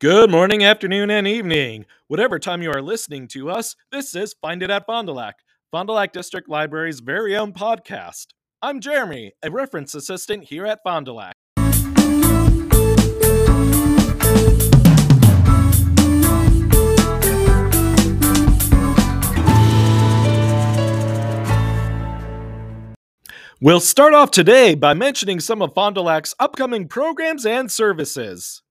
Good morning, afternoon, and evening. Whatever time you are listening to us, this is Find It at Fond du Lac, Fond du Lac District Library's very own podcast. I'm Jeremy, a reference assistant here at Fond du Lac. We'll start off today by mentioning some of Fond du Lac's upcoming programs and services.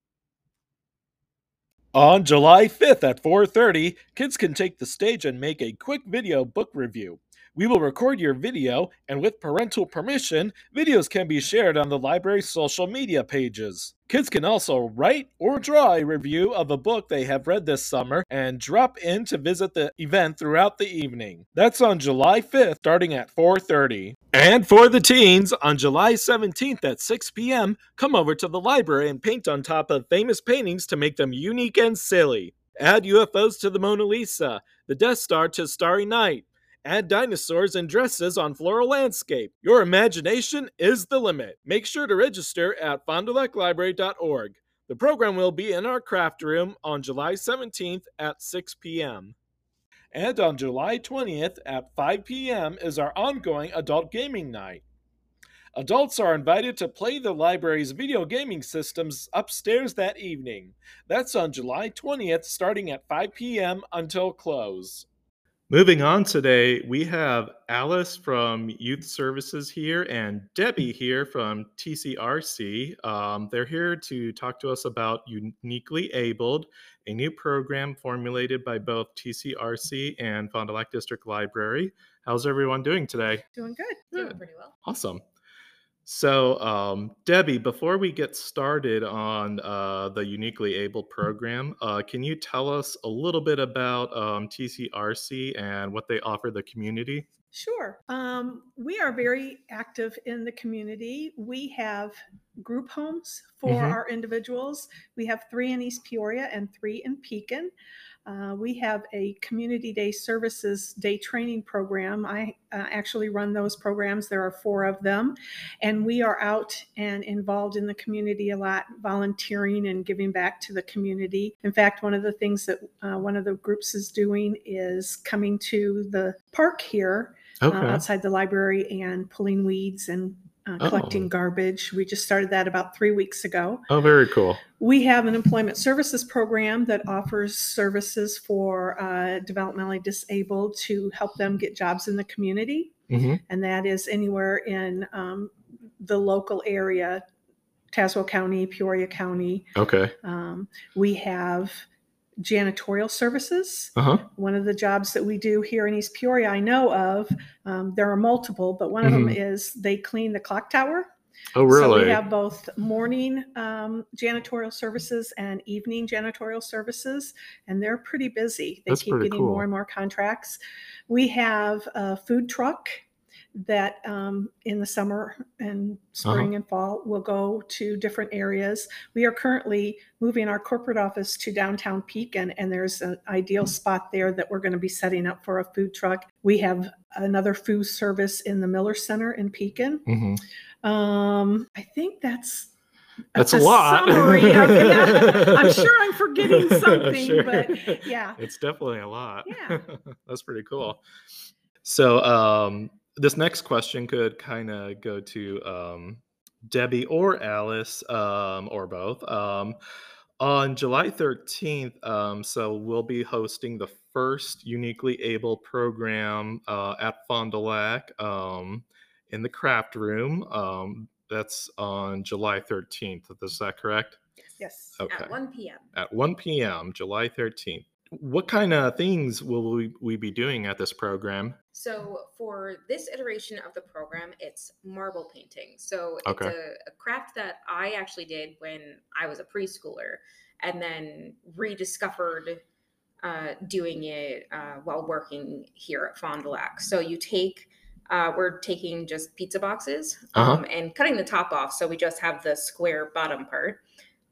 On July 5th at 4:30, kids can take the stage and make a quick video book review. We will record your video, and with parental permission, videos can be shared on the library's social media pages. Kids can also write or draw a review of a book they have read this summer and drop in to visit the event throughout the evening. That's on July 5th starting at 4:30. And for the teens, on July 17th at 6 p.m., come over to the library and paint on top of famous paintings to make them unique and silly. Add UFOs to the Mona Lisa, the Death Star to Starry Night, Add dinosaurs and dresses on floral landscape. Your imagination is the limit. Make sure to register at fondulaclibrary.org. The program will be in our craft room on July 17th at 6 p.m. And on July 20th at 5 p.m. is our ongoing adult gaming night. Adults are invited to play the library's video gaming systems upstairs that evening. That's on July 20th, starting at 5 p.m. until close. Moving on today, we have Alice from Youth Services here and Debbi here from TCRC. Um, they're here to talk to us about Uniquely Abled, a new program formulated by both TCRC and Fond du Lac District Library. How's everyone doing today? Doing good. Good. Doing pretty well. Awesome. So, um, Debbi, before we get started on uh, the Uniquely Able program, uh, can you tell us a little bit about um, TCRC and what they offer the community? Sure. Um, we are very active in the community. We have group homes for mm-hmm. our individuals. We have three in East Peoria and three in Pekin. Uh, we have a community day services day training program. I uh, actually run those programs. There are four of them. And we are out and involved in the community a lot, volunteering and giving back to the community. In fact, one of the things that uh, one of the groups is doing is coming to the park here uh, outside the library and pulling weeds and uh, collecting oh. garbage. We just started that about three weeks ago. Oh, very cool. We have an employment services program that offers services for uh, developmentally disabled to help them get jobs in the community. Mm-hmm. And that is anywhere in um, the local area, Tazewell County, Peoria County. Okay. Um, we have janitorial services. Uh-huh. One of the jobs that we do here in East Peoria, I know of, um, there are multiple, but one of mm-hmm. them is they clean the clock tower. Oh, really? So we have both morning um, janitorial services and evening janitorial services, and they're pretty busy. They That's keep getting cool. more and more contracts. We have a food truck that um, in the summer and spring uh-huh. and fall will go to different areas. We are currently moving our corporate office to downtown Pekin, and there's an ideal spot there that we're going to be setting up for a food truck. We have another food service in the Miller Center in Pekin. Mm-hmm. Um, I think that's that's a, a lot. Of, yeah, I'm sure I'm forgetting something, sure. but yeah, it's definitely a lot. Yeah, that's pretty cool. So, um, this next question could kind of go to um, Debbi or Alice um, or both. Um, on July 13th, um, so we'll be hosting the first Uniquely Able program uh, at Fond du Lac um, in the craft room. Um, that's on July 13th. Is that correct? Yes. Okay. At 1 p.m. At 1 p.m., July 13th what kind of things will we, we be doing at this program? So, for this iteration of the program, it's marble painting. So, it's okay. a, a, craft that I actually did when I was a preschooler and then rediscovered uh, doing it uh, while working here at Fond du Lac. So, you take uh, we're taking just pizza boxes uh-huh. um, uh-huh. and cutting the top off. So we just have the square bottom part.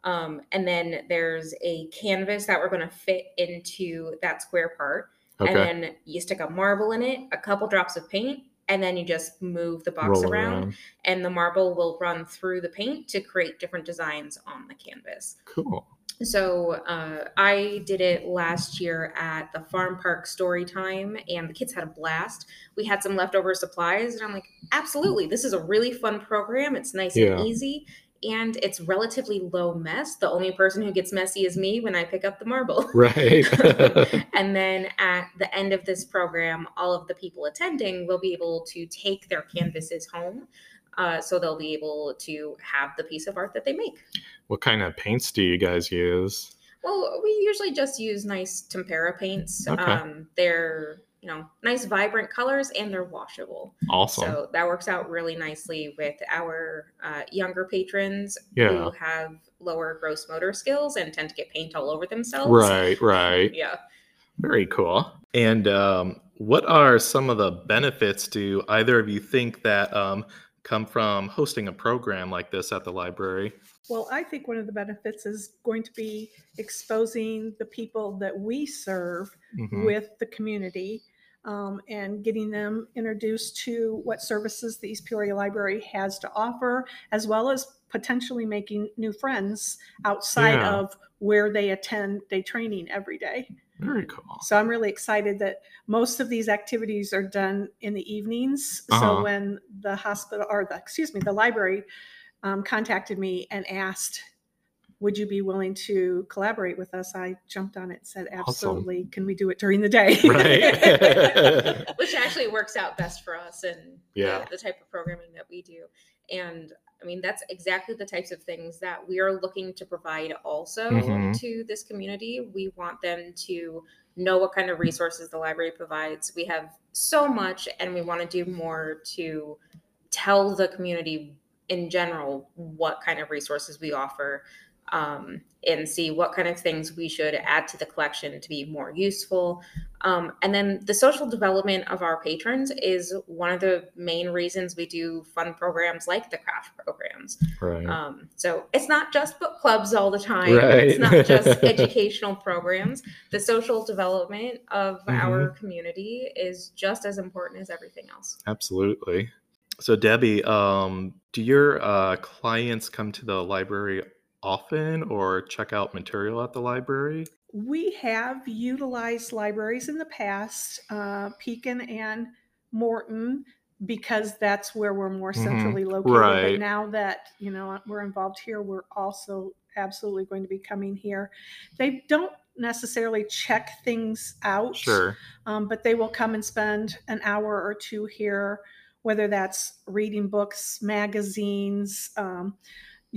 Um, and then there's a canvas that we're going to fit into that square part. Okay. And then you stick a marble in it, a couple drops of paint, and then you just move the box around, around, and the marble will run through the paint to create different designs on the canvas. Cool. So uh, I did it last year at the farm park story time, and the kids had a blast. We had some leftover supplies, and I'm like, absolutely, this is a really fun program. It's nice yeah. and easy, and it's relatively low mess. The only person who gets messy is me when I pick up the marble. Right. and then at the end of this program, all of the people attending will be able to take their canvases home. Uh, so they'll be able to have the piece of art that they make. What kind of paints do you guys use? Well, we usually just use nice tempera paints. Okay. Um, they're you know nice vibrant colors and they're washable. Awesome. So that works out really nicely with our uh, younger patrons yeah. who have lower gross motor skills and tend to get paint all over themselves. Right. Right. yeah. Very cool. And um, what are some of the benefits do either of you think that um, come from hosting a program like this at the library? Well, I think one of the benefits is going to be exposing the people that we serve mm-hmm. with the community um, and getting them introduced to what services the East Peoria Library has to offer, as well as potentially making new friends outside yeah. of where they attend day training every day. Very cool. So I'm really excited that most of these activities are done in the evenings. Uh-huh. So when the hospital or the excuse me, the library um, contacted me and asked, "Would you be willing to collaborate with us?" I jumped on it and said, "Absolutely! Awesome. Can we do it during the day?" Right. Which actually works out best for us and yeah. the, the type of programming that we do. And I mean, that's exactly the types of things that we are looking to provide also mm-hmm. to this community. We want them to know what kind of resources the library provides. We have so much, and we want to do more to tell the community in general what kind of resources we offer um, and see what kind of things we should add to the collection to be more useful. Um, and then the social development of our patrons is one of the main reasons we do fun programs like the craft programs. Right. Um, so it's not just book clubs all the time. Right. It's not just educational programs. The social development of mm-hmm. our community is just as important as everything else. Absolutely. So Debbi, um, do your uh, clients come to the library often or check out material at the library? We have utilized libraries in the past, uh, Pekin and Morton, because that's where we're more mm-hmm. centrally mm-hmm. located. Right. But now that you know we're involved here, we're also absolutely going to be coming here. They don't necessarily check things out, sure, um, but they will come and spend an hour or two here, whether that's reading books, magazines. Um,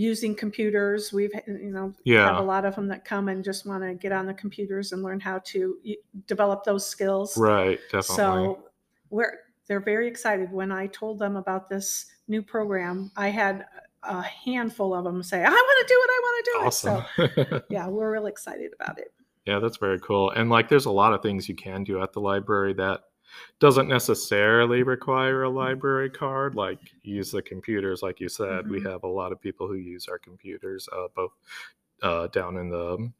using computers. We've you know yeah. have a lot of them that come and just want to get on the computers and learn how to develop those skills. Right, definitely. So we're they're very excited. When I told them about this new program, I had a handful of them say, "I want to do it. I want to do awesome. it." So yeah, we're really excited about it. Yeah, that's very cool. And like, there's a lot of things you can do at the library that doesn't necessarily require a library card like use the computers like you said mm-hmm. we have a lot of people who use our computers uh, both uh, down in the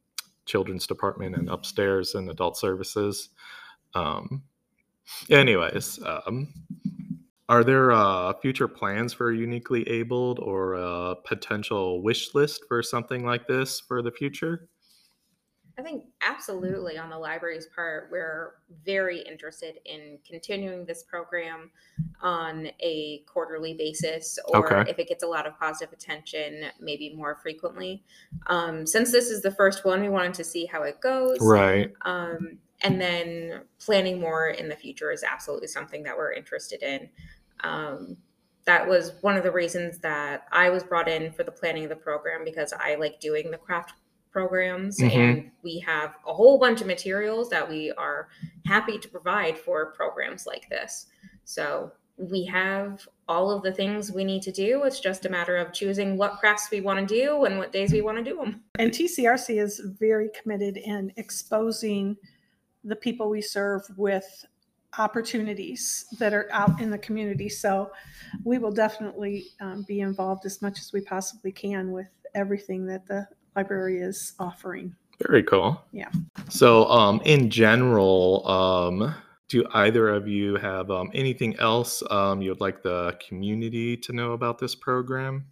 children's department and upstairs in adult services um, anyways um, are there uh, future plans for uniquely abled or a potential wish list for something like this for the future I think absolutely on the library's part, we're very interested in continuing this program on a quarterly basis, or okay. if it gets a lot of positive attention, maybe more frequently. Um, since this is the first one, we wanted to see how it goes. Right. Um, and then planning more in the future is absolutely something that we're interested in. Um, that was one of the reasons that I was brought in for the planning of the program because I like doing the craft programs mm-hmm. and we have a whole bunch of materials that we are happy to provide for programs like this. So we have all of the things we need to do. It's just a matter of choosing what crafts we want to do and what days we want to do them and tcrc is very committed in exposing the people we serve with opportunities that are out in the community. So we will definitely um, be involved as much as we possibly can with everything that the library is offering. Very cool. Yeah. So, um, in general, um, do either of you have um, anything else um, you'd like the community to know about this program?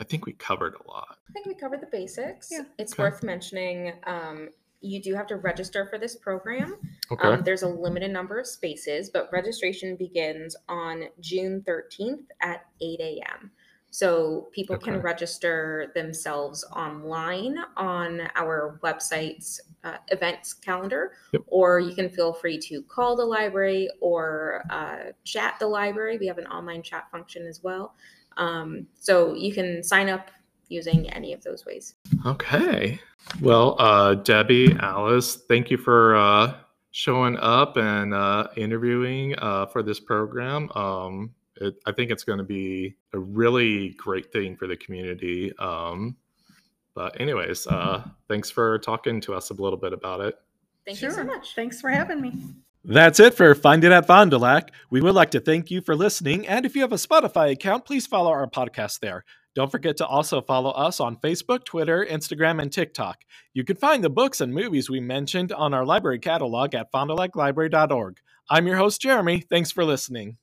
I think we covered a lot. I think we covered the basics. Yeah. It's Okay. worth mentioning. Um, you do have to register for this program. Okay. Um, there's a limited number of spaces, but registration begins on June 13th at 8 a.m. So people can register themselves online on our website's uh, events calendar, Yep. or you can feel free to call the library or uh, chat the library. We have an online chat function as well. Um, so you can sign up using any of those ways. Okay. Well, uh, Debbi, Alice, thank you for uh, showing up and uh, interviewing uh, for this program. Um, it, I think it's going to be a really great thing for the community. Um, but, anyways, uh, thanks for talking to us a little bit about it. Thank sure. you so much. Thanks for having me. That's it for Find It at Fond du Lac. We would like to thank you for listening, and if you have a Spotify account, please follow our podcast there. Don't forget to also follow us on Facebook, Twitter, Instagram, and TikTok. You can find the books and movies we mentioned on our library catalog at fondulaclibrary.org. I'm your host, Jeremy. Thanks for listening.